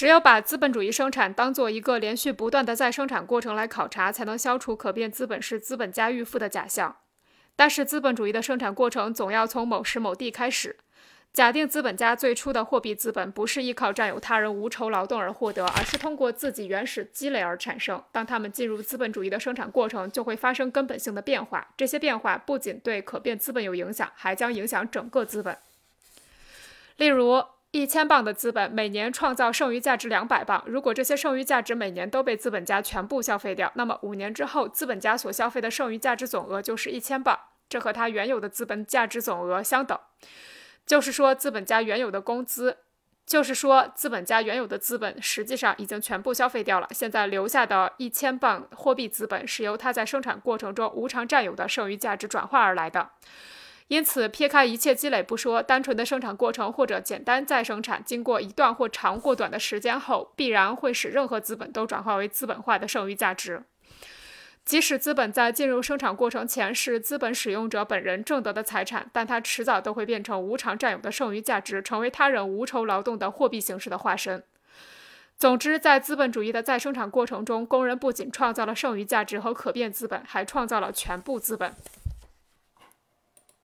只有把资本主义生产当做一个连续不断的再生产过程来考察，才能消除可变资本是资本家预付的假象。但是，资本主义的生产过程总要从某时某地开始。假定资本家最初的货币资本不是依靠占有他人无酬劳动而获得，而是通过自己原始积累而产生。当他们进入资本主义的生产过程，就会发生根本性的变化。这些变化不仅对可变资本有影响，还将影响整个资本。例如，一千磅的资本每年创造剩余价值两百磅。如果这些剩余价值每年都被资本家全部消费掉，那么五年之后，资本家所消费的剩余价值总额就是一千磅，这和他原有的资本价值总额相等。就是说，资本家原有的工资，就是说，资本家原有的资本实际上已经全部消费掉了。现在留下的一千磅货币资本是由他在生产过程中无偿占有的剩余价值转化而来的。因此，撇开一切积累不说，单纯的生产过程或者简单再生产，经过一段或长或短的时间后，必然会使任何资本都转化为资本化的剩余价值。即使资本在进入生产过程前是资本使用者本人挣得的财产，但它迟早都会变成无偿占有的剩余价值，成为他人无酬劳动的货币形式的化身。总之，在资本主义的再生产过程中，工人不仅创造了剩余价值和可变资本，还创造了全部资本。